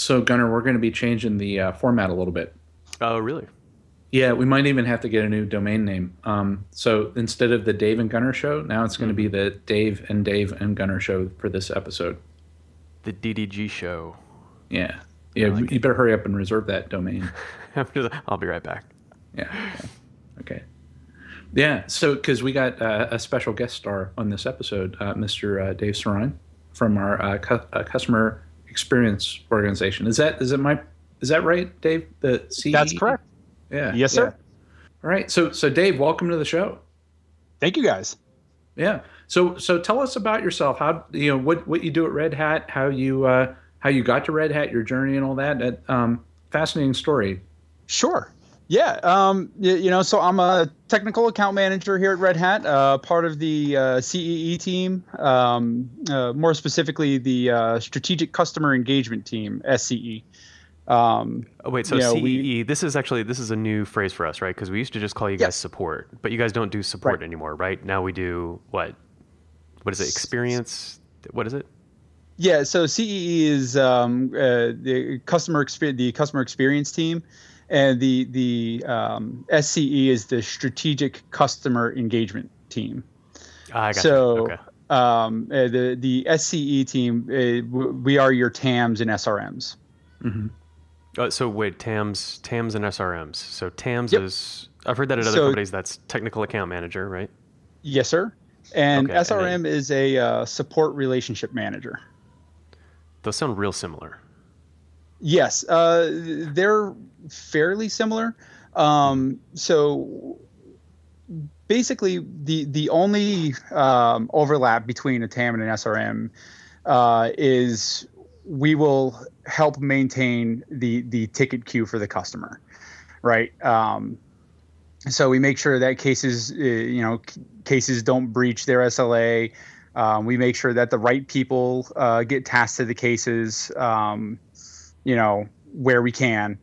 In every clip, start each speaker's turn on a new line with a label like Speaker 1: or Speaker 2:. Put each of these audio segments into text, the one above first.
Speaker 1: So Gunnar, we're going to be changing the uh, format a little bit.
Speaker 2: Oh, really?
Speaker 1: Yeah, we might even have to get a new domain name. Um, so instead of the Dave and Gunnar show, now it's going to be the Dave and Dave and Gunner show for this episode.
Speaker 2: The DDG show.
Speaker 1: Yeah, yeah. you better hurry up and reserve that domain.
Speaker 2: I'll be right back.
Speaker 1: Yeah. Okay. Yeah. So because we got uh, a special guest star on this episode, uh, Mr. Uh, Dave Sirrine from our uh, cu- uh, customer experience organization. Is that is it my is that right, Dave? The CE?
Speaker 3: That's correct.
Speaker 1: Yeah.
Speaker 3: Yes, sir.
Speaker 1: All right. So so Dave, welcome to the show.
Speaker 3: Thank you, guys.
Speaker 1: Yeah. So so tell us about yourself. How you know what what you do at Red Hat? How you uh, how you got to Red Hat? Your journey and all that. that um, fascinating story.
Speaker 3: Sure. Yeah. Um, you, you, know, so I'm a technical account manager here at Red Hat, uh, part of the uh, CEE team, um, uh, more specifically the uh, Strategic Customer Engagement Team, SCE.
Speaker 2: Um, oh, wait, so you know, CEE, we, this is actually this is a new phrase for us, right? Because we used to just call you guys support, but you guys don't do support right. anymore, right? Now we do what? What is it? Experience? What is it?
Speaker 3: Yeah, so CEE is um, uh, the customer experience, the customer experience team, and the the um, SCE is the strategic customer engagement team.
Speaker 2: Ah, I got
Speaker 3: so,
Speaker 2: you. Okay.
Speaker 3: Um, uh, the the SCE team, uh, we are your TAMs and SRMs.
Speaker 2: Mm-hmm. Uh, so wait, TAMs, TAMs and SRMs. So TAMs yep. is I've heard that at other so, companies. That's technical account manager, right?
Speaker 3: Yes, sir. And okay, SRM and then, is a uh, support relationship manager.
Speaker 2: Those sound real similar.
Speaker 3: Yes, uh, they're fairly similar. Um, so basically, the the only um, overlap between a TAM and an SRM uh, is we will help maintain the the ticket queue for the customer, right? Um, so we make sure that cases, uh, you know, c- cases don't breach their SLA. Um, we make sure that the right people uh, get tasked to the cases, um, you know, where we can,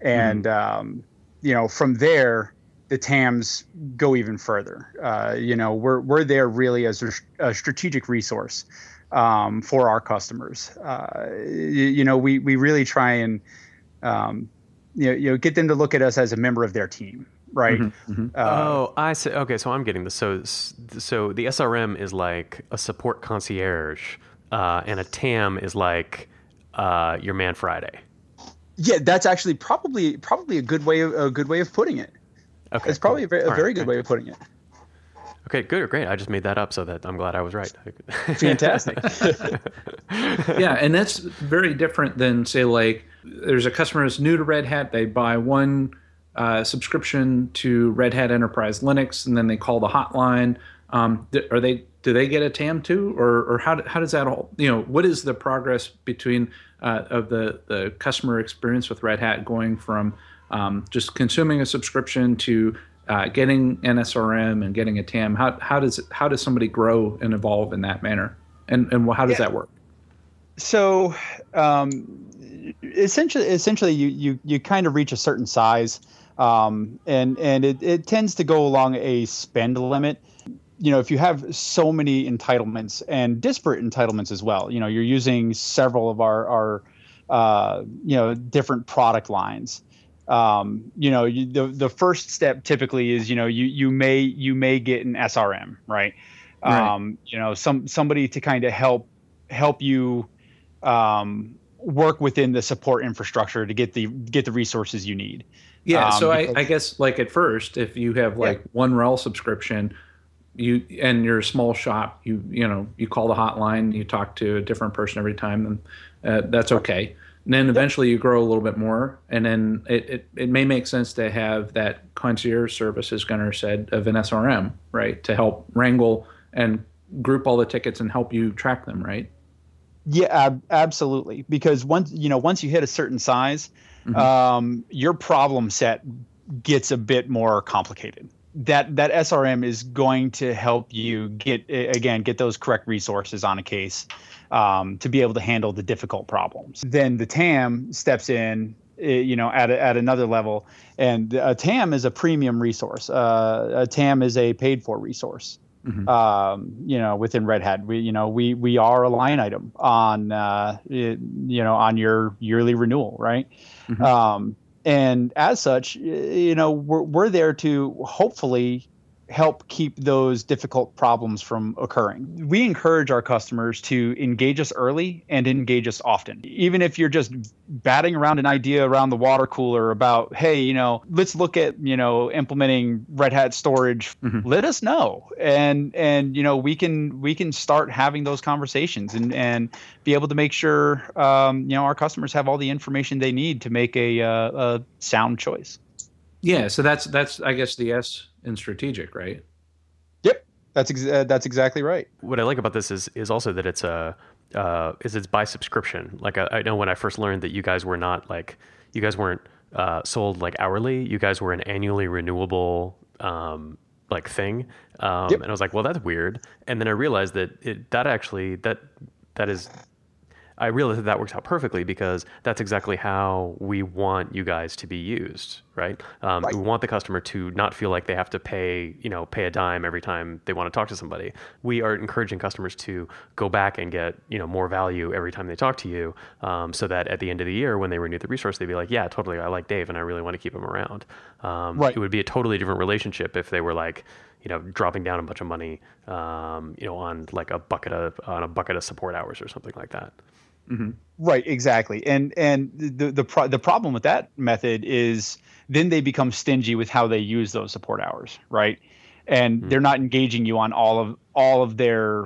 Speaker 3: and mm-hmm. um, you know, from there, the TAMs go even further. Uh, you know, we're we're there really as a, a strategic resource um, for our customers. Uh, you, you, know, we we really try and um, you, know, you know get them to look at us as a member of their team, right? Mm-hmm,
Speaker 2: mm-hmm. Uh, oh, I see. Okay, so I'm getting this. So so the SRM is like a support concierge, uh, and a TAM is like uh, your man Friday.
Speaker 3: Yeah, that's actually probably probably a good way of, a good way of putting it. Okay, it's probably cool. a very, a very good way of putting it.
Speaker 2: Okay, good or great. I just made that up so that I'm glad I was right.
Speaker 3: Fantastic.
Speaker 1: yeah, and that's very different than say like there's a customer who's new to Red Hat. They buy one uh, subscription to Red Hat Enterprise Linux, and then they call the hotline. Um, are they do they get a TAM too, or or how how does that all you know? What is the progress between uh, of the the customer experience with Red Hat going from um, just consuming a subscription to uh, getting an SRM and getting a TAM, how, how does how does somebody grow and evolve in that manner, and and how does yeah. that work?
Speaker 3: So, um, essentially, essentially, you you you kind of reach a certain size, um, and and it, it tends to go along a spend limit. You know, if you have so many entitlements and disparate entitlements as well, you know, you're using several of our our uh, you know different product lines um, you know, you, the the first step typically is you know you you may you may get an SRM, right? right. Um, you know, some somebody to kind of help help you um, work within the support infrastructure to get the get the resources you need.
Speaker 1: Yeah, um, so I, I, guess like at first, if you have like yeah. one RHEL subscription, you and you're a small shop, you you know you call the hotline, you talk to a different person every time, and uh, that's okay. And then eventually you grow a little bit more, and then it, it, it may make sense to have that concierge service, as Gunnar said, of an SRM, right, to help wrangle and group all the tickets and help you track them, right?
Speaker 3: Yeah, ab- absolutely. Because once you know, once you hit a certain size, mm-hmm. um, your problem set gets a bit more complicated. That that SRM is going to help you get again get those correct resources on a case um, to be able to handle the difficult problems. Then the TAM steps in, eh, you know, at, a, at another level, and a TAM is a premium resource. Uh, a TAM is a paid for resource. Mm-hmm. Um, you know, within Red Hat, we you know we we are a line item on uh, it, you know on your yearly renewal, right? Mm-hmm. Um, and as such, you know, we're we're there to hopefully help keep those difficult problems from occurring. We encourage our customers to engage us early and engage us often. Even if you're just batting around an idea around the water cooler about, hey, you know, let's look at, you know, implementing Red Hat storage, mm-hmm. let us know. And and you know, we can we can start having those conversations and and be able to make sure um, you know, our customers have all the information they need to make a, uh, a sound choice.
Speaker 1: Yeah, so that's that's I guess the S in strategic, right?
Speaker 3: Yep, that's ex- uh, that's exactly right.
Speaker 2: What I like about this is is also that it's a uh, is it's by subscription. Like I, I, know when I first learned that you guys were not like you guys weren't uh, sold like hourly. You guys were an annually renewable um, like thing, um, yep. and I was like, well, that's weird. And then I realized that it, that actually that that is I realize that that works out perfectly because that's exactly how we want you guys to be used, right? Um, right? We want the customer to not feel like they have to pay, you know, pay a dime every time they want to talk to somebody. We are encouraging customers to go back and get, you know, more value every time they talk to you, um, so that at the end of the year when they renew the resource, they'd be like, yeah, totally, I like Dave and I really want to keep him around. Um, right. It would be a totally different relationship if they were like, you know, dropping down a bunch of money, um, you know, on like a bucket of on a bucket of support hours or something like that.
Speaker 3: Mm-hmm. Right, exactly. And and the the pro- the problem with that method is then they become stingy with how they use those support hours, right? And mm-hmm. they're not engaging you on all of all of their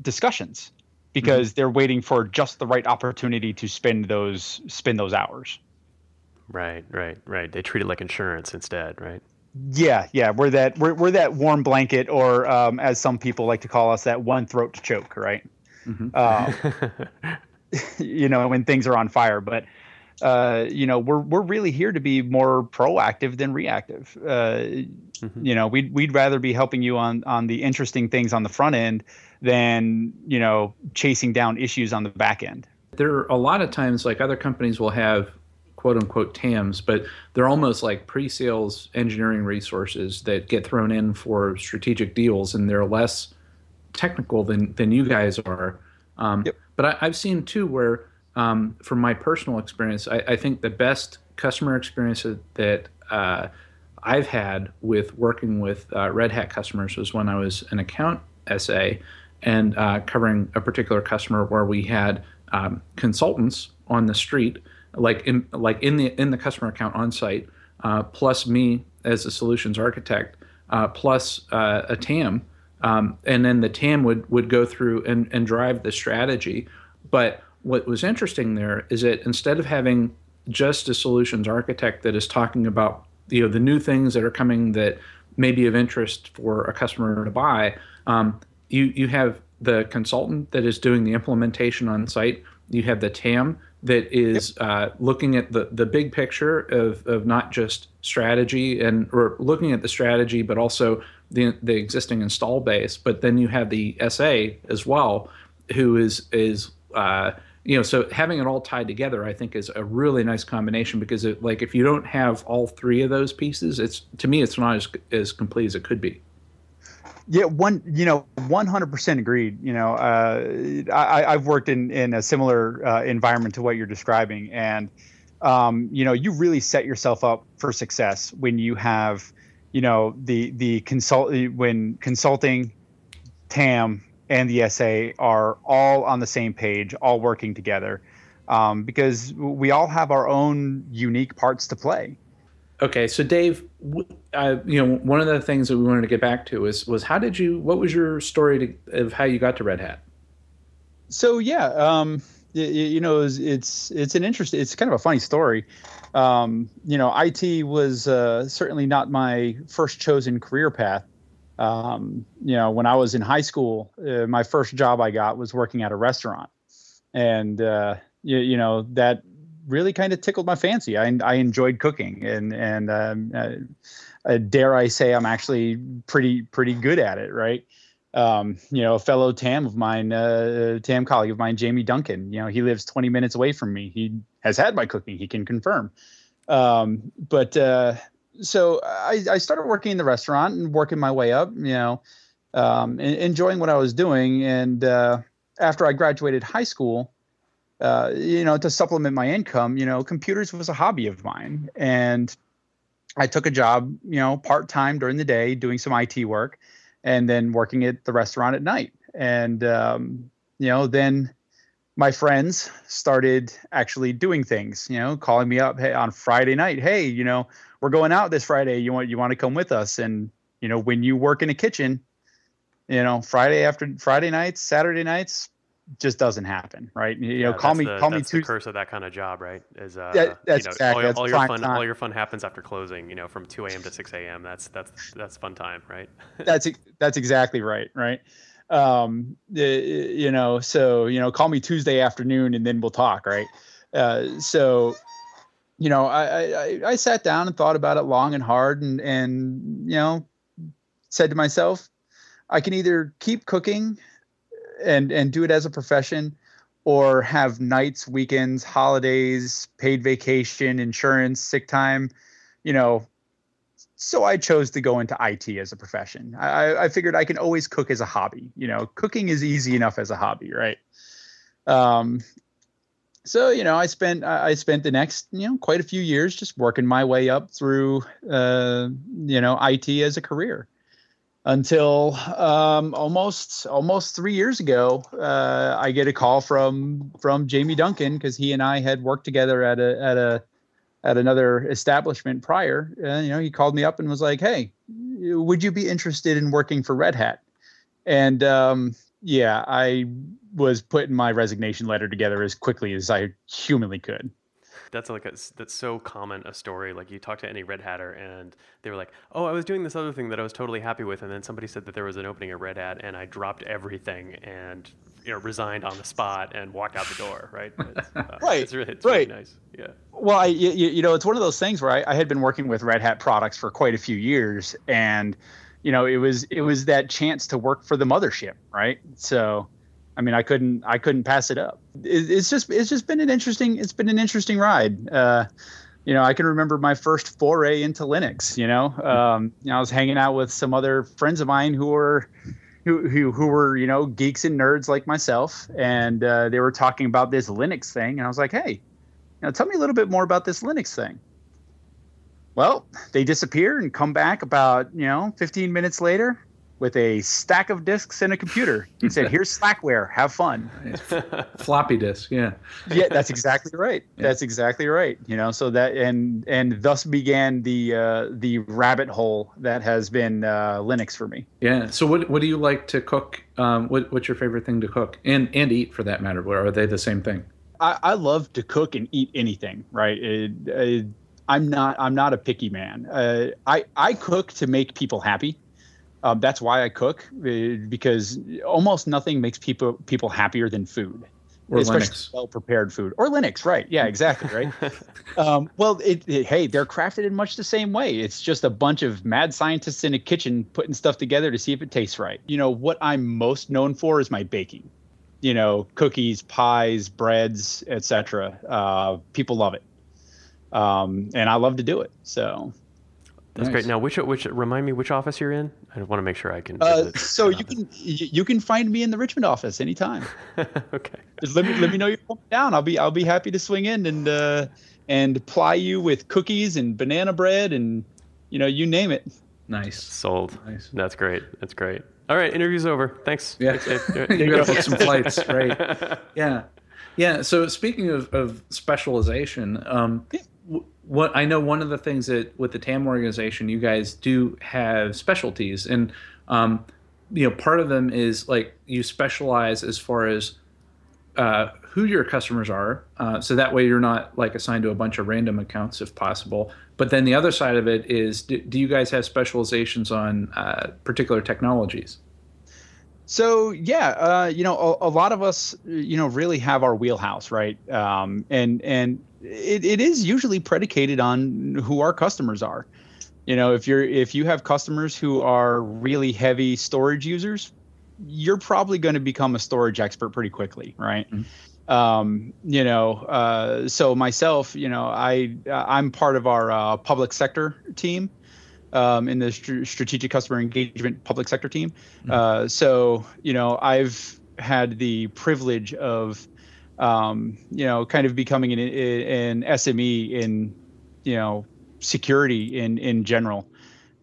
Speaker 3: discussions because mm-hmm. they're waiting for just the right opportunity to spend those spend those hours.
Speaker 2: Right, right, right. They treat it like insurance instead, right?
Speaker 3: Yeah, yeah. We're that we're we're that warm blanket, or um, as some people like to call us, that one throat to choke, right? Mm-hmm. uh, you know, when things are on fire. But uh, you know, we're we're really here to be more proactive than reactive. Uh, mm-hmm. You know, we'd we'd rather be helping you on on the interesting things on the front end than you know chasing down issues on the back end.
Speaker 1: There are a lot of times, like other companies will have quote unquote TAMs, but they're almost like pre sales engineering resources that get thrown in for strategic deals, and they're less technical than than you guys are. Um, yep. But I, have seen too where, um, from my personal experience, I, I, think the best customer experience that uh, I've had with working with uh, Red Hat customers was when I was an account SA and uh, covering a particular customer where we had um, consultants on the street, like in like in the in the customer account on site, uh, plus me as a solutions architect, uh, plus uh, a TAM um, and then the TAM would would go through and, and drive the strategy. But what was interesting there is that instead of having just a solutions architect that is talking about you know the new things that are coming that may be of interest for a customer to buy, um, you you have the consultant that is doing the implementation on site. You have the TAM that is yep. uh, looking at the, the big picture of, of not just strategy and or looking at the strategy, but also the the existing install base, but then you have the SA as well, who is is uh, you know so having it all tied together, I think is a really nice combination because it, like if you don't have all three of those pieces, it's to me it's not as as complete as it could be.
Speaker 3: Yeah, one, you know, one hundred percent agreed. You know, uh, I, I've worked in in a similar uh, environment to what you're describing, and um, you know, you really set yourself up for success when you have you know the the consult when consulting tam and the sa are all on the same page all working together um, because we all have our own unique parts to play.
Speaker 1: Okay so dave uh, you know one of the things that we wanted to get back to was was how did you what was your story to, of how you got to red hat?
Speaker 3: So yeah um, you, know it's, it's it's an interesting it's kind of a funny story um, you know, IT was uh, certainly not my first chosen career path. Um, you know, when I was in high school, uh, my first job I got was working at a restaurant, and uh, you, you, know that really kind of tickled my fancy. I, I enjoyed cooking, and and um, uh, uh, dare I say I'm actually pretty pretty good at it, right? Um, you know, a fellow TAM of mine, uh, TAM colleague of mine, Jamie Duncan. You know, he lives 20 minutes away from me. He has had my cooking. He can confirm. Um, but uh, so I, I started working in the restaurant and working my way up, you know, um, enjoying what I was doing. And uh, after I graduated high school, uh, you know, to supplement my income, you know, computers was a hobby of mine. And I took a job, you know, part time during the day doing some IT work and then working at the restaurant at night. And, um, you know, then my friends started actually doing things, you know, calling me up hey, on Friday night. Hey, you know, we're going out this Friday. You want you want to come with us? And you know, when you work in a kitchen, you know, Friday after Friday nights, Saturday nights, just doesn't happen, right? You yeah, know, call me,
Speaker 2: the,
Speaker 3: call me.
Speaker 2: Tuesday. the curse of that kind of job, right? Is uh,
Speaker 3: yeah, that's
Speaker 2: you know,
Speaker 3: exactly.
Speaker 2: All, that's all your fun, time. all your fun happens after closing. You know, from two a.m. to six a.m. That's that's that's fun time, right?
Speaker 3: that's that's exactly right, right? Um, you know, so you know, call me Tuesday afternoon, and then we'll talk, right? Uh, so you know, I, I, I sat down and thought about it long and hard and, and, you know, said to myself, I can either keep cooking and, and do it as a profession or have nights, weekends, holidays, paid vacation, insurance, sick time, you know. So I chose to go into IT as a profession. I, I figured I can always cook as a hobby. You know, cooking is easy enough as a hobby, right? Um, so you know i spent i spent the next you know quite a few years just working my way up through uh, you know it as a career until um, almost almost three years ago uh, i get a call from from jamie duncan because he and i had worked together at a at a at another establishment prior And, you know he called me up and was like hey would you be interested in working for red hat and um, yeah i was putting my resignation letter together as quickly as I humanly could.
Speaker 2: That's like a, that's so common a story. Like you talk to any Red Hatter and they were like, "Oh, I was doing this other thing that I was totally happy with," and then somebody said that there was an opening at Red Hat, and I dropped everything and you know resigned on the spot and walked out the door. Right?
Speaker 3: It's, uh, right.
Speaker 2: It's really, it's
Speaker 3: right.
Speaker 2: Really nice. Yeah.
Speaker 3: Well, I you, you know it's one of those things where I, I had been working with Red Hat products for quite a few years, and you know it was it was that chance to work for the mothership, right? So I mean, I couldn't I couldn't pass it up. It, it's just it's just been an interesting it's been an interesting ride. Uh, you know, I can remember my first foray into Linux. You know, um, I was hanging out with some other friends of mine who were who who, who were you know geeks and nerds like myself, and uh, they were talking about this Linux thing, and I was like, hey, you know, tell me a little bit more about this Linux thing. Well, they disappear and come back about you know 15 minutes later with a stack of disks and a computer. He said, "Here's Slackware. Have fun."
Speaker 1: Floppy disk, yeah.
Speaker 3: yeah, that's exactly right. Yeah. That's exactly right. You know, so that and and thus began the uh, the rabbit hole that has been uh, Linux for me.
Speaker 1: Yeah. So what what do you like to cook? Um, what what's your favorite thing to cook and and eat for that matter? Are they the same thing?
Speaker 3: I, I love to cook and eat anything. Right. It, it, I'm not I'm not a picky man. Uh, I I cook to make people happy. Um, that's why I cook uh, because almost nothing makes people people happier than food,
Speaker 1: or especially Linux.
Speaker 3: well prepared food or Linux. Right? Yeah, exactly. Right. um, well, it, it, hey, they're crafted in much the same way. It's just a bunch of mad scientists in a kitchen putting stuff together to see if it tastes right. You know what I'm most known for is my baking. You know, cookies, pies, breads, etc. Uh, people love it, um, and I love to do it. So
Speaker 2: that's nice. great. Now, which which remind me which office you're in? I want to make sure I can.
Speaker 3: Uh, so you can you can find me in the Richmond office anytime.
Speaker 2: okay.
Speaker 3: Just let me let me know you're coming down. I'll be I'll be happy to swing in and uh, and ply you with cookies and banana bread and you know you name it.
Speaker 1: Nice.
Speaker 2: Sold. Nice. That's great. That's great. All right, interview's over. Thanks.
Speaker 1: Yeah. Thanks, you got to book some flights, right? Yeah. Yeah. So speaking of, of specialization, um, yeah what I know one of the things that with the TAM organization, you guys do have specialties, and um, you know part of them is like you specialize as far as uh, who your customers are, uh, so that way you're not like assigned to a bunch of random accounts if possible. But then the other side of it is, do, do you guys have specializations on uh, particular technologies?
Speaker 3: So yeah, uh, you know, a, a, lot of us, you know, really have our wheelhouse, right? Um, and and it, it is usually predicated on who our customers are. You know, if you're if you have customers who are really heavy storage users, you're probably going to become a storage expert pretty quickly, right? Mm-hmm. Um, you know, uh, so myself, you know, I I'm part of our uh, public sector team. Um, in the st- strategic customer engagement public sector team. Mm-hmm. Uh, so, you know, I've had the privilege of, um, you know, kind of becoming an, an SME in, you know, security in in general.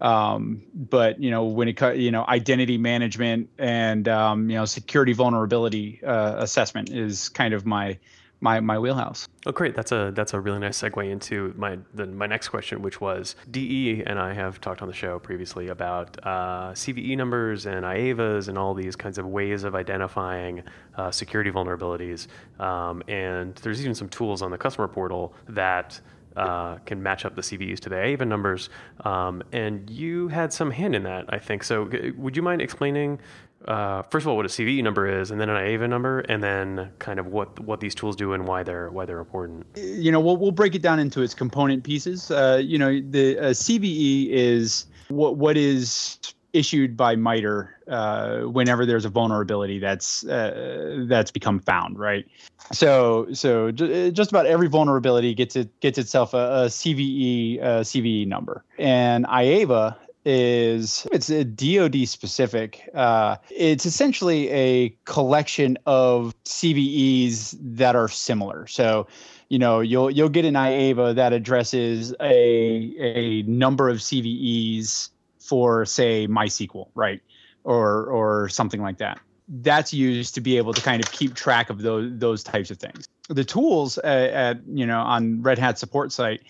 Speaker 3: Um, but you know, when it cut, you know, identity management and um, you know, security vulnerability uh, assessment is kind of my my my wheelhouse.
Speaker 2: Oh, great! That's a that's a really nice segue into my the, my next question, which was DE and I have talked on the show previously about uh, CVE numbers and IAVAs and all these kinds of ways of identifying uh, security vulnerabilities. Um, and there's even some tools on the customer portal that uh, can match up the CVEs to the IAVA numbers. Um, and you had some hand in that, I think. So, would you mind explaining, uh, first of all, what a CVE number is, and then an IAVA number, and then kind of what what these tools do and why they're why they're important?
Speaker 3: You know, we'll we'll break it down into its component pieces. Uh, you know, the CVE is what what is issued by MITRE uh, whenever there's a vulnerability that's uh, that's become found, right? So so just about every vulnerability gets it gets itself a, a CVE a CVE number, and IAVA is it's a DoD specific. Uh, it's essentially a collection of CVEs that are similar. So you know you'll you'll get an IAVA that addresses a a number of CVEs for say MySQL, right? Or or something like that. That's used to be able to kind of keep track of those those types of things. The tools at, at you know on Red Hat support site,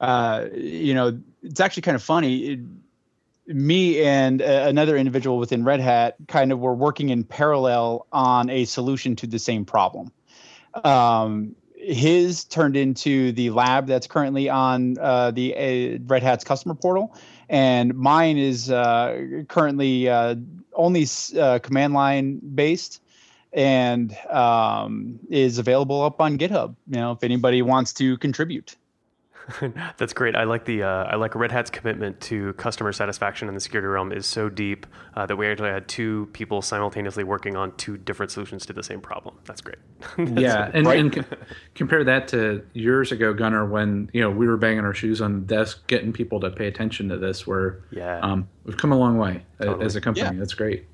Speaker 3: uh, you know, it's actually kind of funny. It, me and uh, another individual within Red Hat kind of were working in parallel on a solution to the same problem. Um, his turned into the lab that's currently on uh, the uh, Red Hat's customer portal, and mine is uh, currently uh, only uh, command line based and um, is available up on GitHub. You know, if anybody wants to contribute.
Speaker 2: That's great. I like the uh, I like Red Hat's commitment to customer satisfaction in the security realm is so deep uh, that we actually had two people simultaneously working on two different solutions to the same problem. That's great.
Speaker 1: That's yeah, and, right. and compare that to years ago, Gunnar, when you know we were banging our shoes on the desk, getting people to pay attention to this. Where yeah, um, we've come a long way totally. as a company. Yeah. That's great.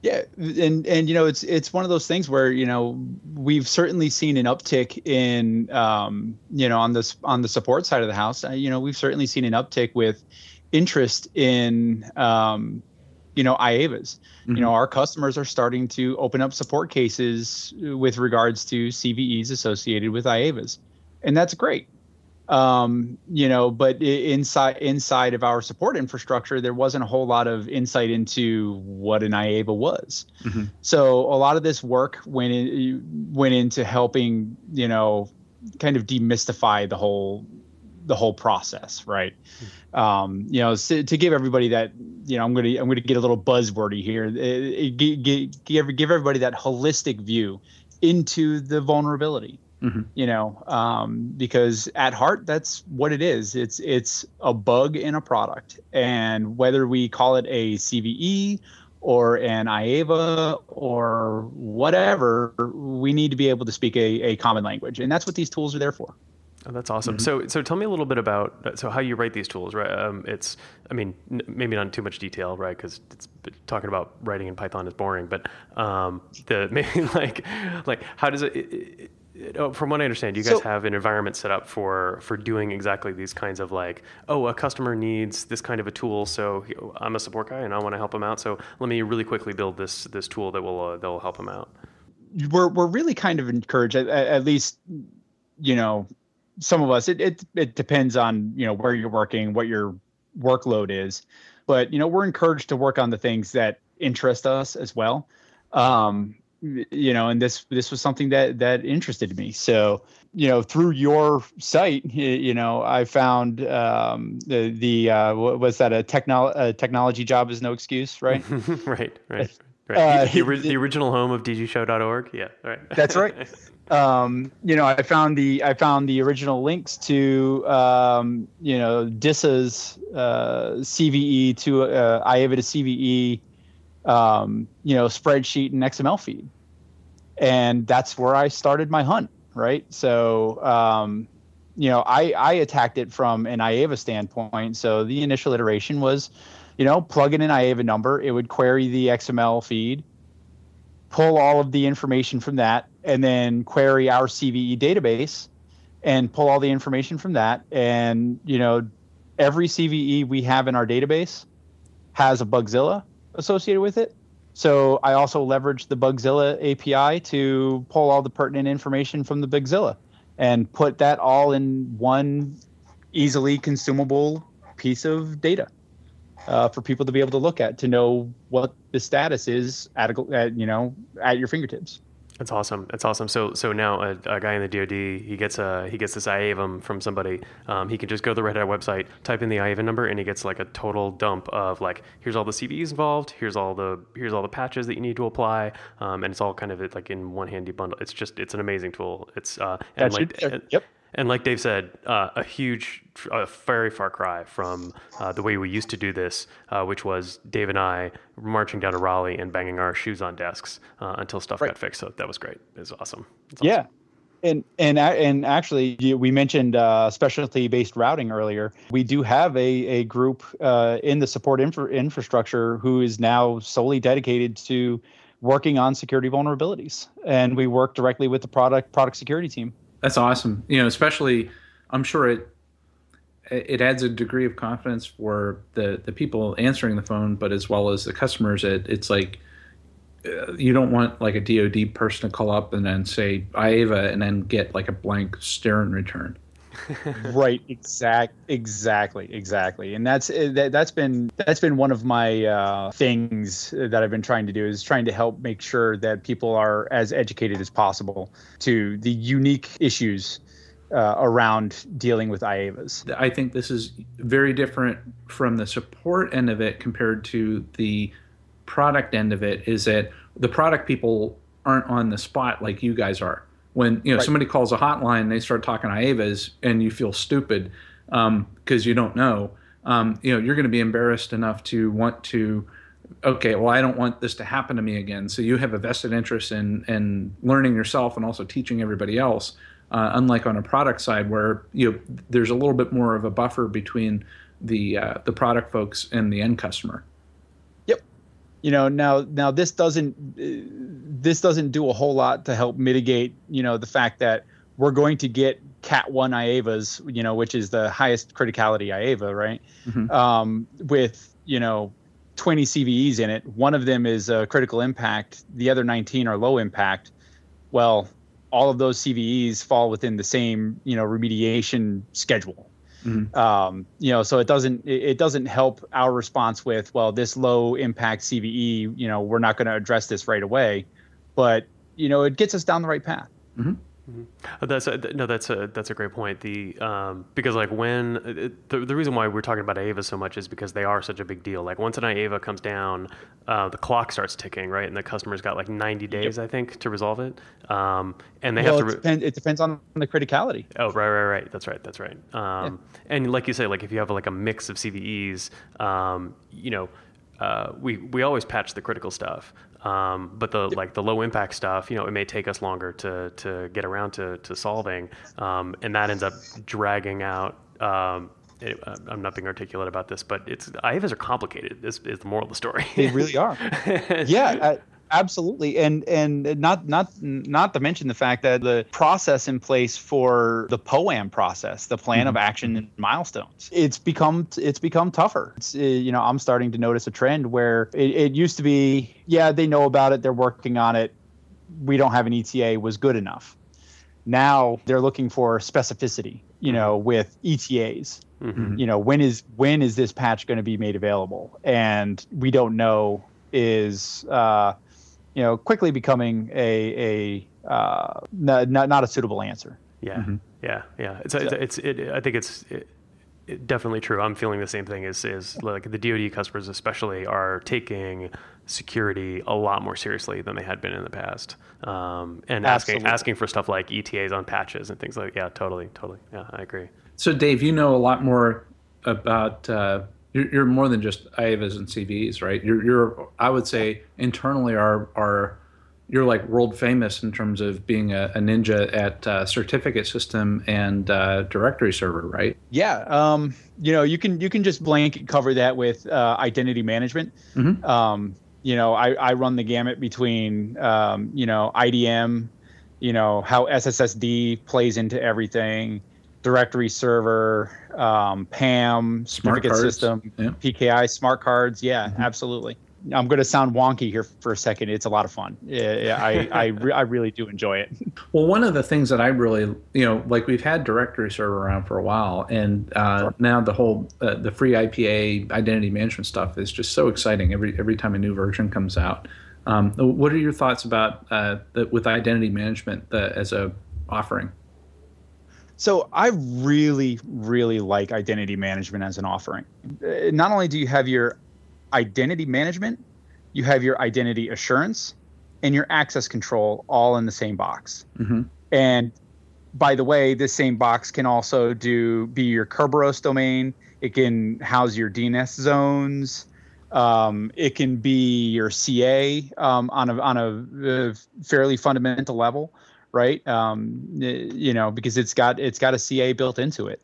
Speaker 3: Yeah, and and you know it's it's one of those things where you know we've certainly seen an uptick in um, you know on this on the support side of the house. Uh, you know we've certainly seen an uptick with interest in um, you know IAVAs. Mm-hmm. You know our customers are starting to open up support cases with regards to CVEs associated with IAVAs, and that's great um, you know, but inside inside of our support infrastructure, there wasn't a whole lot of insight into what an IAVA was. Mm-hmm. So a lot of this work went in, went into helping, you know, kind of demystify the whole the whole process, right? Mm-hmm. Um, you know, so to give everybody that, you know, I'm gonna I'm gonna get a little buzzwordy here. give, give give everybody that holistic view into the vulnerability Mm-hmm. You know, um, because at heart, that's what it is. It's it's a bug in a product, and whether we call it a CVE or an IAVA or whatever, we need to be able to speak a, a common language, and that's what these tools are there for.
Speaker 2: Oh, that's awesome. Mm-hmm. So, so tell me a little bit about uh, so how you write these tools, right? Um, it's, I mean, n- maybe not in too much detail, right? Because talking about writing in Python is boring, but um, the maybe like, like how does it, it from what I understand, you guys so, have an environment set up for for doing exactly these kinds of like, oh, a customer needs this kind of a tool, so I'm a support guy and I want to help them out. So let me really quickly build this this tool that will uh, that will help them out.
Speaker 3: We're we're really kind of encouraged, at, at least, you know, some of us. It, it it depends on you know where you're working, what your workload is, but you know we're encouraged to work on the things that interest us as well. Um, you know and this this was something that that interested me. So you know through your site you know i found um the the uh was that? A technol a technology job is no excuse right?
Speaker 2: Right right right. Uh, the, the, the, original home of dgshow.org yeah right.
Speaker 3: That's right. Um you know i found the i found the original links to um you know DISA's uh cve to uh iava to cve um, you know, spreadsheet and XML feed. and that's where I started my hunt. Right, so um, you know, I I attacked it from an IAVA standpoint. So the initial iteration was, you know, plug in an IAVA number. It would query the XML feed, pull all of the information from that, and then query our CVE database and pull all the information from that. And, you know, every CVE we have in our database has a Bugzilla associated with it. So I also leverage the Bugzilla API to pull all the pertinent information from the Bugzilla and put that all in one easily consumable piece of data uh, for people to be able to look at to know what the status is at, a, at you know at your fingertips.
Speaker 2: That's awesome. That's awesome. So so now a, a, guy in the DoD he gets a he gets this IAVM from somebody. Um, he can just go to the Red Hat website, type in the IAVM number, and he gets like a total dump of like here's all the CVEs involved, here's all the here's all the patches that you need to apply, um, and it's all kind of like in one handy bundle. It's just it's an amazing tool. It's uh, and like, yep. And like Dave said, uh, a huge, a very far cry from uh, the way we used to do this, uh, which was Dave and I marching down to Raleigh and banging our shoes on desks uh, until stuff right. got fixed. So that was great. It was awesome.
Speaker 3: awesome. Yeah. And and and actually, we mentioned uh, specialty-based routing earlier. We do have a a group uh, in the support infra- infrastructure who is now solely dedicated to working on security vulnerabilities, and we work directly with the product product security team.
Speaker 1: That's awesome. You know, especially I'm sure it it adds a degree of confidence for the the people answering the phone, but as well as the customers. It, it's like uh, you don't want like a DoD person to call up and then say IAVA and then get like a blank stare in return.
Speaker 3: right exact exactly exactly and that's uh, that, that's been that's been one of my uh, things that i've been trying to do is trying to help make sure that people are as educated as possible to the unique issues uh, around dealing with IAVAs.
Speaker 1: I think this is very different from the support end of it compared to the product end of it. Is that the product people aren't on the spot like you guys are when you know right. somebody calls a hotline and they start talking IAVAs and you feel stupid because um, you don't know, um, you know you're going to be embarrassed enough to want to. Okay, well, I don't want this to happen to me again. So you have a vested interest in in learning yourself and also teaching everybody else. Uh, unlike on a product side, where you know, there's a little bit more of a buffer between the uh, the product folks and the end customer
Speaker 3: you know now now this doesn't this doesn't do a whole lot to help mitigate you know the fact that we're going to get cat 1 iavas you know which is the highest criticality iava right? Mm-hmm. um, with you know 20 cves in it. One of them is a critical impact. The other 19 are low impact. Well all of those cves fall within the same you know remediation schedule Mm-hmm. Um, you know, so it doesn't it doesn't help our response with well, this low impact CVE, you know, we're not going to address this right away, but you know, it gets us down the right path.
Speaker 2: Mm-hmm. Mm-hmm. That's a, no, that's a that's a great point. The um, because like when it, the, the reason why we're talking about IAVA so much is because they are such a big deal. Like once an IAVA comes down, uh, the clock starts ticking, right? And the customer's got like 90 days, yep. I think, to resolve it. Um, and they well, have to.
Speaker 3: It, depend, it depends on the criticality.
Speaker 2: Oh, right, right, right. That's right. That's right. Um, yeah. And like you say, like if you have like a mix of CVEs, um, you know. Uh, we we always patch the critical stuff, um, but the like the low impact stuff, you know, it may take us longer to to get around to to solving, um, and that ends up dragging out. Um, it, I'm not being articulate about this, but it's IAVAs are complicated. Is, is the moral of the story?
Speaker 3: They really are. yeah, absolutely. And and not not not to mention the fact that the process in place for the poam process the plan mm-hmm. of action and milestones it's become it's become tougher. It's, uh, you know i'm starting to notice a trend where it, it used to be yeah they know about it. They're working on it. We don't have an eta was good enough. Now they're looking for specificity you know with etas mm-hmm. you know when is when is this patch going to be made available? And we don't know is uh, you know, quickly becoming a a uh, not, not a suitable answer.
Speaker 2: Yeah, mm-hmm. yeah, yeah. It's so. it's, it's it, I think it's. It, it definitely true. I'm feeling the same thing. Is is like the DoD customers, especially, are taking security a lot more seriously than they had been in the past, um, and Absolutely. asking asking for stuff like ETAs on patches and things like. Yeah, totally, totally. Yeah, I agree.
Speaker 1: So, Dave, you know a lot more about uh, you're, you're more than just IAVAs and CVEs, right? You're, you're, I would say, internally our our you're like world famous in terms of being a, a ninja at uh, certificate system and uh, directory server, right?
Speaker 3: Yeah. Um, you know, you can you can just blanket cover that with uh, identity management. Mm-hmm. Um, you know, I, I run the gamut between um, you know IDM, you know how SSSD plays into everything, directory server, um, PAM, certificate system, yeah. PKI, smart cards. Yeah, mm-hmm. absolutely. I'm going to sound wonky here for a second. It's a lot of fun. Yeah, I I, re- I really do enjoy it.
Speaker 1: Well, one of the things that I really, you know, like we've had directory server around for a while, and uh, sure. now the whole uh, the FreeIPA identity management stuff is just so exciting. Every every time a new version comes out. Um, what are your thoughts about uh, the, with identity management the, as a offering?
Speaker 3: So I really, really like identity management as an offering. Uh, not only do you have your identity management, you have your identity assurance, and your access control all in the same box. Mm-hmm. And by the way, this same box can also do be your Kerberos domain. It can house your DNS zones. Um, it can be your CA um, on a on a, fairly fundamental level, right? Um, you know, because it's got it's got a CA built into it.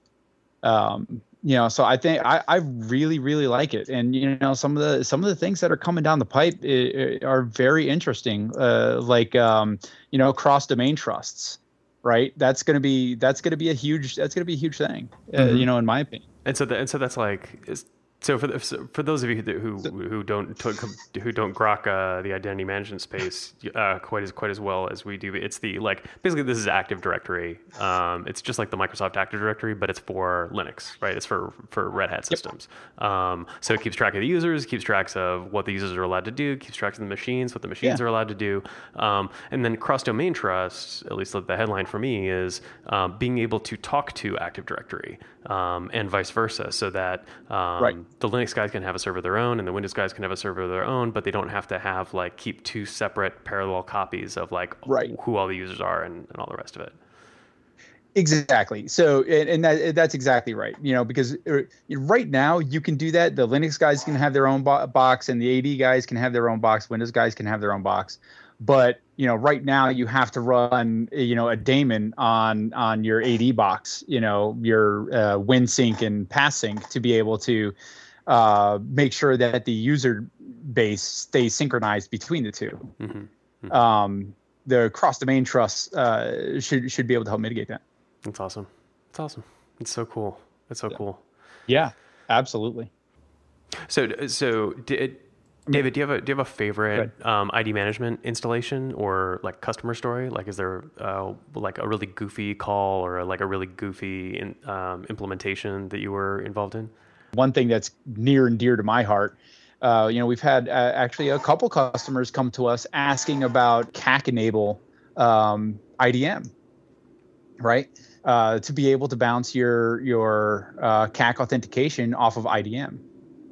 Speaker 3: Um, you know so i think I, I really really like it and you know some of the some of the things that are coming down the pipe are very interesting uh, like um, you know cross domain trusts right that's going to be that's to be a huge that's to be a huge thing uh, mm-hmm. you know in my opinion
Speaker 2: and so the, and so that's like so for the, for those of you who who don't who don't grok uh, the identity management space uh, quite as quite as well as we do, it's the like basically this is Active Directory. Um, it's just like the Microsoft Active Directory, but it's for Linux, right? It's for for Red Hat systems. Yep. Um, so it keeps track of the users, keeps tracks of what the users are allowed to do, keeps tracks of the machines, what the machines yeah. are allowed to do, um, and then cross domain trust. At least the headline for me is um, being able to talk to Active Directory um, and vice versa, so that um, right the Linux guys can have a server of their own and the Windows guys can have a server of their own, but they don't have to have like keep two separate parallel copies of like right. who all the users are and, and all the rest of it.
Speaker 3: Exactly. So, and, and that, that's exactly right. You know, because uh, right now you can do that. The Linux guys can have their own bo- box, and the AD guys can have their own box. Windows guys can have their own box. But you know, right now you have to run, you know, a daemon on on your AD box. You know, your uh, WinSync and PassSync to be able to uh, make sure that the user base stays synchronized between the 2 mm-hmm. Mm-hmm. Um, the cross domain trust uh, should should be able to help mitigate that.
Speaker 2: That's awesome. It's awesome. It's so cool. It's so cool.
Speaker 3: Yeah, absolutely.
Speaker 2: So so did. David, do you have a do you have a favorite um, ID management installation or like customer story? Like, is there uh, like a really goofy call or a, like a really goofy in, um, implementation that you were involved in?
Speaker 3: one thing that's near and dear to my heart. Uh, you know, we've had uh, actually a couple customers come to us asking about CAC enable um, IDM, right? Uh, to be able to bounce your your uh, CAC authentication off of IDM,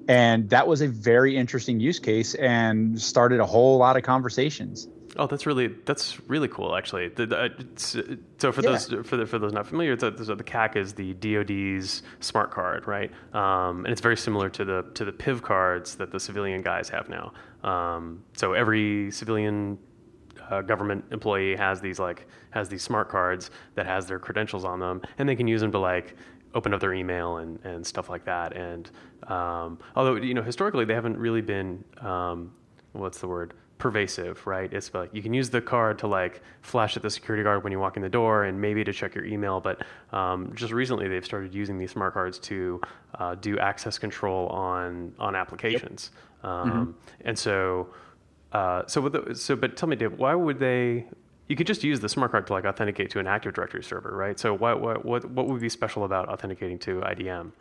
Speaker 3: and that was a very interesting use case and started a whole lot of conversations.
Speaker 2: Oh, that's really that's really cool. Actually, uh, so for yeah. those for the, for those not familiar, the, the, the CAC is the DoD's smart card, right? Um, and it's very similar to the to the PIV cards that the civilian guys have now. Um, so every civilian uh, government employee has these like has these smart cards that has their credentials on them, and they can use them to like open up their email and, and stuff like that. And um, although you know historically they haven't really been um, what's the word pervasive, right? It's like you can use the card to like flash at the security guard when you walk in the door, and maybe to check your email. But um, just recently, they've started using these smart cards to uh, do access control on on applications. Yep. Um, mm-hmm. And so, uh, so the, so, but tell me, Dave, why would they? You could just use the smart card to like authenticate to an Active Directory server, right? So, what what what what would be special about authenticating to IDM?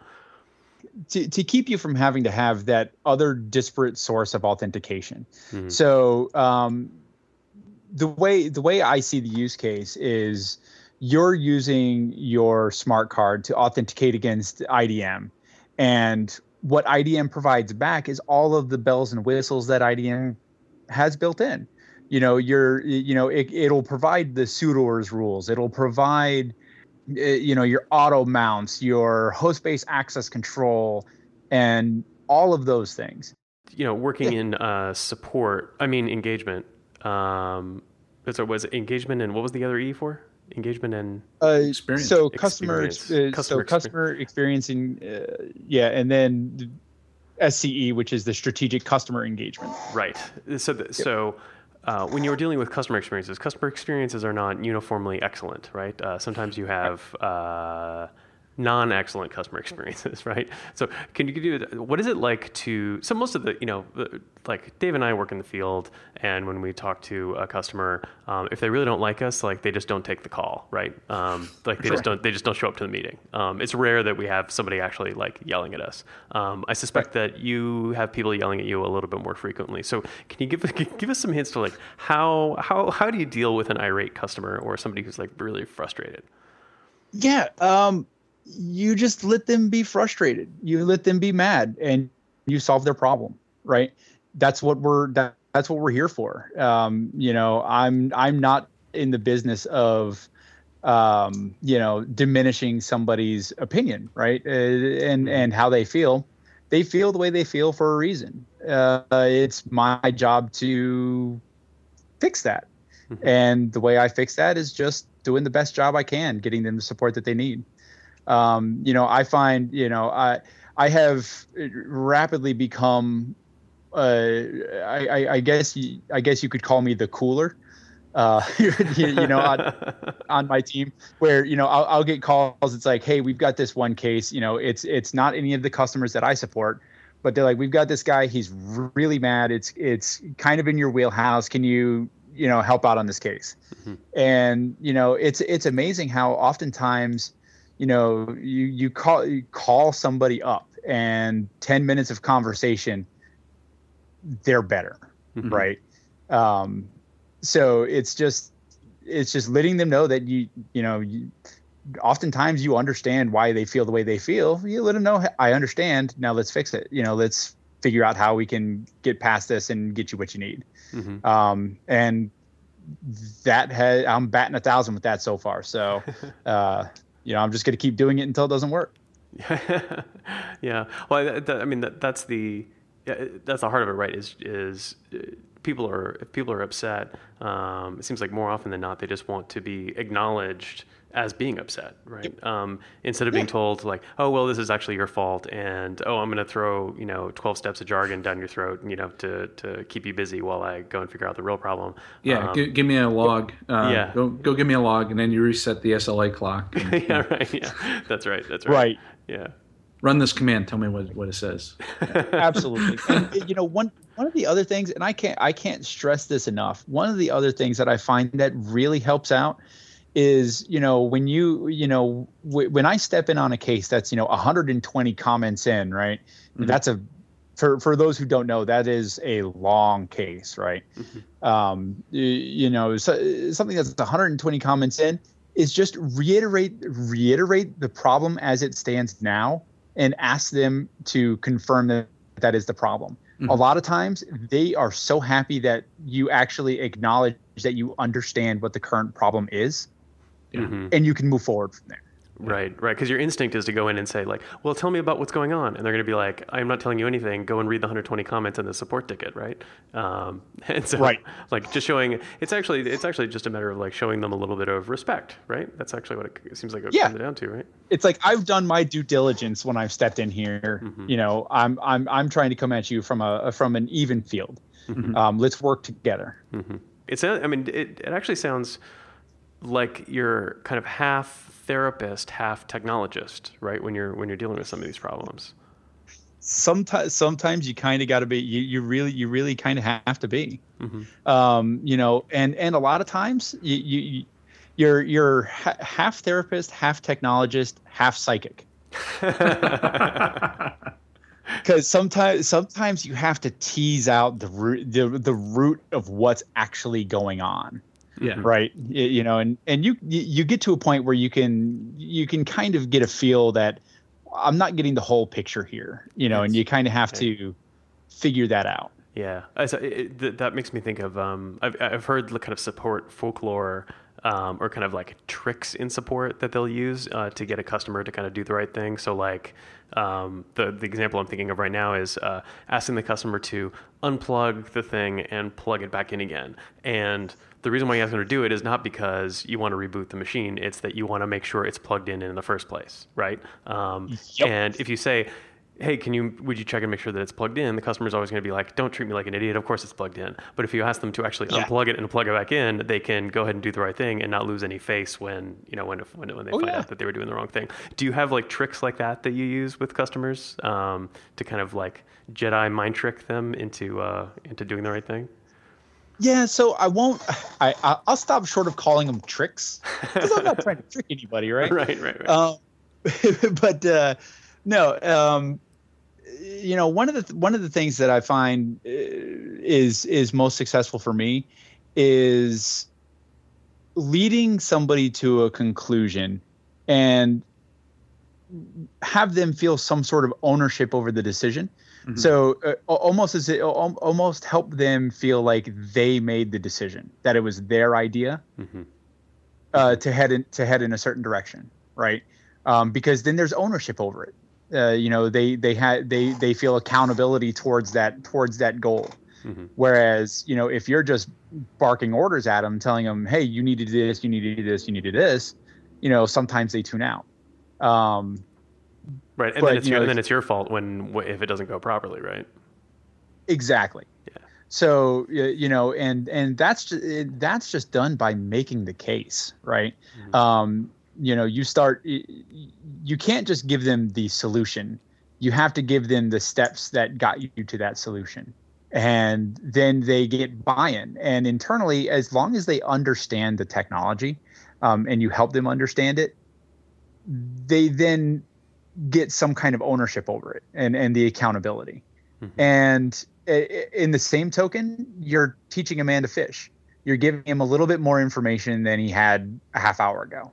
Speaker 3: to, to keep you from having to have that other disparate source of authentication. Mm-hmm. So um, the way the way I see the use case is you're using your smart card to authenticate against IDM, and what IDM provides back is all of the bells and whistles that IDM has built in. You know, you're you know it, it'll provide the sudoers rules. It'll provide Eh, you know your auto mounts your host based access control and all of those things
Speaker 2: you know working yeah. in uh, support i mean engagement Um, so was it engagement and what was the other E for? Engagement and
Speaker 3: uh, experience. So customer, experience. Uh, customer so customer experiencing, uh, yeah, and then SCE, which is the strategic customer engagement.
Speaker 2: Right. So the, yep. so uh, when you're dealing with customer experiences, customer experiences are not uniformly excellent, right? Uh, sometimes you have uh, non-excellent customer experiences, right? So, can you do what is it like to? So, most of the, you know, like Dave and I work in the field, and when we talk to a customer, um, if they really don't like us, like they just don't take the call, right? Um, like they sure. just don't, they just don't show up to the meeting. Um, it's rare that we have somebody actually like yelling at us. Um, I suspect right. that you have people yelling at you a little bit more frequently. So, can you give give us some hints to like how how how do you deal with an irate customer or somebody who's like really frustrated?
Speaker 3: Yeah. Um, you just let them be frustrated. You let them be mad, and you solve their problem. Right. That's what we're. That, that's what we're here for. Um, you know, I'm I'm not in the business of um, you know diminishing somebody's opinion, right? Uh, and and how they feel. They feel the way they feel for a reason. Uh, it's my job to fix that. Mm-hmm. And the way I fix that is just doing the best job I can, getting them the support that they need um, you know, I find, you know, I I have rapidly become, uh, I, I, guess, I guess you could call me the cooler. Uh, you, you, know, on, on, my team, where you know I'll, I'll get calls. It's like, hey, we've got this one case. You know, it's it's not any of the customers that I support, but they're like, we've got this guy. He's really mad. It's it's kind of in your wheelhouse. Can you you know help out on this case? Mm-hmm. And you know, it's it's amazing how oftentimes you know you you call you call somebody up and 10 minutes of conversation they're better mm-hmm. right? Um, so it's just it's just letting them know that you you know you, oftentimes you understand why they feel the way they feel. You let them know i understand. Now let's fix it. You know let's figure out how we can get past this and get you what you need. Mm-hmm. um, and that has i'm batting a thousand with that so far. So uh, you know, I'm just going to keep doing it until it doesn't work.
Speaker 2: yeah. Well, I, I mean, that, that's the that's the heart of it, right? Is is uh, people are if people are upset, um, it seems like more often than not they just want to be acknowledged as being upset, right? Yep. Um, instead of being told like, oh well, this is actually your fault, and oh, I'm going to throw you know 12 steps of jargon down your throat, you know, to to keep you busy while I go and figure out the real problem.
Speaker 1: Yeah, um, give, give, me a log. Uh, yeah, go go give me a log, and then you reset the SLA clock.
Speaker 2: And, yeah, right. Yeah, that's right. That's right.
Speaker 3: Right.
Speaker 2: Yeah.
Speaker 1: Run this command. Tell me what, what it says.
Speaker 3: Absolutely. And, you know, one one of the other things, and I can't I can't stress this enough. One of the other things that I find that really helps out is you know when you you know w- when I step in on a case that's you know 120 comments in right mm-hmm. that's a for for those who don't know that is a long case right mm-hmm. um you, you know so, something that's 120 comments in is just reiterate reiterate the problem as it stands now and ask them to confirm that that is the problem mm-hmm. a lot of times they are so happy that you actually acknowledge that you understand what the current problem is mm-hmm. and you can move forward from there.
Speaker 2: Right, right. Because your instinct is to go in and say, like, well, tell me about what's going on. And they're going to be like, I'm not telling you anything. Go and read the 120 comments in the support ticket, right? Um, and so,
Speaker 3: right.
Speaker 2: like, just showing it's actually it's actually just a matter of like showing them a little bit of respect, right? That's actually what it seems like it yeah. comes down to, right?
Speaker 3: It's like I've done my due diligence when I've stepped in here. Mm-hmm. You know, I'm I'm I'm trying to come at you from a from an even field. Mm-hmm. Um, let's work together.
Speaker 2: Mm-hmm. It's I mean, it, it actually sounds like you're kind of half therapist, half technologist, right? When you're when you're dealing with some of these problems.
Speaker 3: Sometimes, sometimes you kind of got to be. You, you really, you really kind of have to be. Mm-hmm. Um, you know, and and a lot of times you, you you're you're ha- half therapist, half technologist, half psychic. because sometimes sometimes you have to tease out the root the, the root of what's actually going on
Speaker 1: yeah.
Speaker 3: Right. You know and and you you get to a point where you can you can kind of get a feel that i'm not getting the whole picture here you know and you kind of have to figure that out.
Speaker 2: Yeah. It, it, that makes me think of um, I've, I've heard the kind of support folklore um, or kind of like tricks in support that they'll use uh, to get a customer to kind of do the right thing. So like um, the the example I'm thinking of right now is uh, asking the customer to unplug the thing and plug it back in again. And the reason why you ask them to do it is not because you want to reboot the machine; it's that you want to make sure it's plugged in in the first place, right? Um, yep. And if you say, hey, can you would you check and make sure that it's plugged in? The customer's always going to be like, don't treat me like an idiot. Of course it's plugged in. But if you ask them to actually yeah. unplug it and plug it back in, they can go ahead and do the right thing and not lose any face when you know when when, when they oh, find yeah. out that they were doing the wrong thing. Do you have like tricks like that that you use with customers um, to kind of like Jedi mind trick them into uh, into doing the right thing?
Speaker 3: Yeah, so I won't. I I'll stop short of calling them tricks because I'm not trying to trick anybody, right?
Speaker 2: right, right, right.
Speaker 3: Um, but uh, no, um, you know one of the th- one of the things that I find uh, is is most successful for me is leading somebody to a conclusion and have them feel some sort of ownership over the decision. Mm-hmm. So uh, almost as it, almost help them feel like they made the decision that it was their idea mm-hmm. uh, to head in to head in a certain direction, right? Um, because then there's ownership over it uh, you know they they had they they feel accountability towards that towards that goal. Mm-hmm. whereas you know if you're just barking orders at them telling them hey you need to do this you need to do this you need to do this you know sometimes they tune out. Um,
Speaker 2: right and, but, then it's your, know, and then it's your fault when if it doesn't go properly right?
Speaker 3: Exactly. Yeah. So you know and and that's just, that's just done by making the case right? Mm-hmm. um, you know you start you can't just give them the solution. You have to give them the steps that got you to that solution. And then they get buy-in. And internally as long as they understand the technology um, and you help them understand it they then get some kind of ownership over it and and the accountability. Mm-hmm. and in the same token you're teaching a man to fish. You're giving him a little bit more information than he had a half hour ago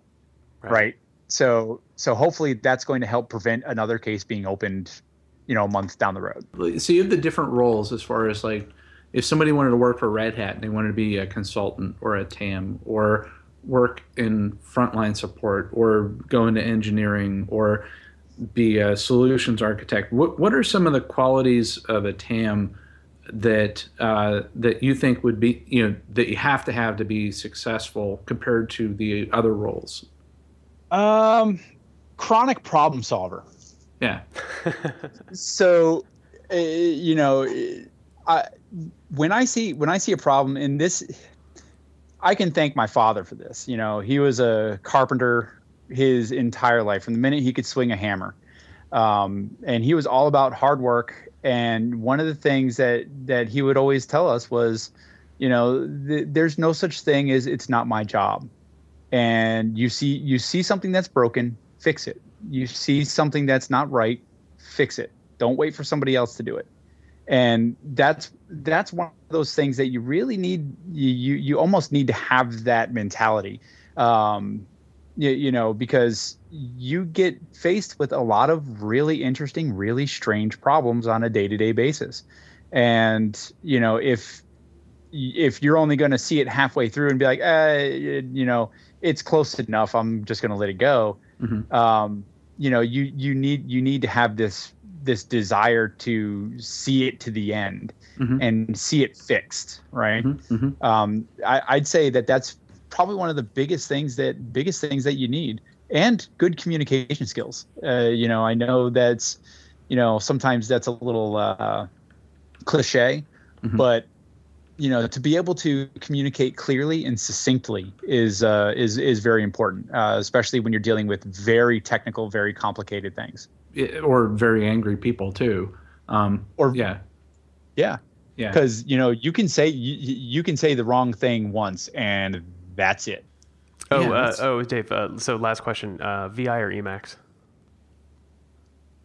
Speaker 3: right. right? So so hopefully that's going to help prevent another case being opened, you know, a month down the road.
Speaker 1: So you have the different roles as far as like if somebody wanted to work for Red Hat and they wanted to be a consultant or a TAM or work in frontline support or go into engineering or be a solutions architect, what what are some of the qualities of a TAM? that uh, that you think would be you know that you have to have to be successful compared to the other roles
Speaker 3: um, chronic problem solver.
Speaker 1: Yeah.
Speaker 3: so, uh, you know, I when I see when I see a problem in this, I can thank my father for this. You know, he was a carpenter his entire life from the minute he could swing a hammer, um, and he was all about hard work. And one of the things that that he would always tell us was, you know, th- there's no such thing as it's not my job and you see you see something that's broken fix it. You see something that's not right fix it. Don't wait for somebody else to do it. And that's that's one of those things that you really need you you, almost need to have that mentality. Um, you, you know because you get faced with a lot of really interesting really strange problems on a day-to-day basis. And you know if if you're only going to see it halfway through and be like eh, you know it's close enough. I'm just going to let it go. Mm-hmm. Um, you know, you you need you need to have this this desire to see it to the end mm-hmm. and see it fixed, right? Mm-hmm. mm-hmm. Um, I, I'd say that that's probably one of the biggest things that biggest things that you need, and good communication skills. Uh, you know, I know that's you know sometimes that's a little uh, cliche, mm-hmm. but you know to be able to communicate clearly and succinctly is uh, is is very important, uh, especially when you're dealing with very technical, very complicated things.
Speaker 1: Or very angry people too. Um,
Speaker 3: or
Speaker 1: yeah,
Speaker 3: yeah, yeah. Because you know you can say you, you can say the wrong thing once and that's it.
Speaker 2: Oh, yeah, uh, oh, Dave. Uh, so last question: uh, VI or Emacs?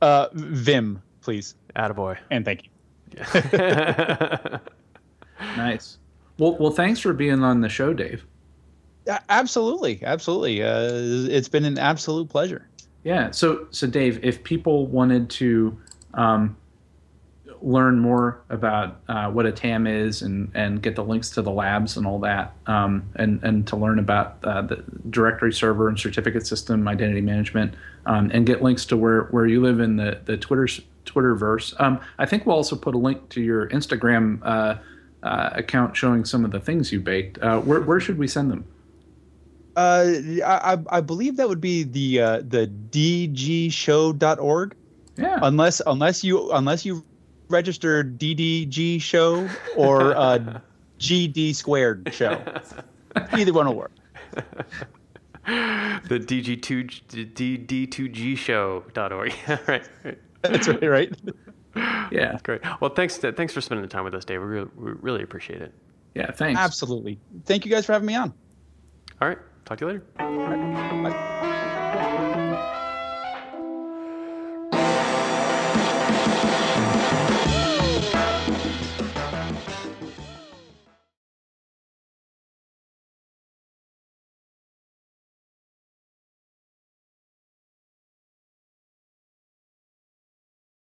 Speaker 3: Uh, Vim, please.
Speaker 2: Attaboy.
Speaker 3: And thank you.
Speaker 1: Yeah. nice. Well, well, thanks for being on the show, Dave.
Speaker 3: absolutely, absolutely. Uh, it's been an absolute pleasure.
Speaker 1: Yeah. So, so Dave, if people wanted to um, learn more about uh, what a TAM is and, and get the links to the labs and all that, um, and and to learn about uh, the directory server and certificate system, identity management, um, and get links to where, where you live in the the Twitter Twitterverse. Um, I think we'll also put a link to your Instagram uh, uh account showing some of the things you baked. Uh, where where should we send them?
Speaker 3: Uh, I, I believe that would be the the dgshow.org.
Speaker 1: Yeah.
Speaker 3: Unless unless you unless you registered DDG show or uh, GD squared show. Either one will work.
Speaker 2: the DG2 D2G show.org. right,
Speaker 3: right. That's right, right?
Speaker 1: Yeah.
Speaker 2: That's great. Well, thanks to, thanks for spending the time with us, Dave. We really, we really appreciate it.
Speaker 1: Yeah, thanks.
Speaker 3: Absolutely. Thank you guys for having me on.
Speaker 2: All right. Talk to you later. All right. Bye.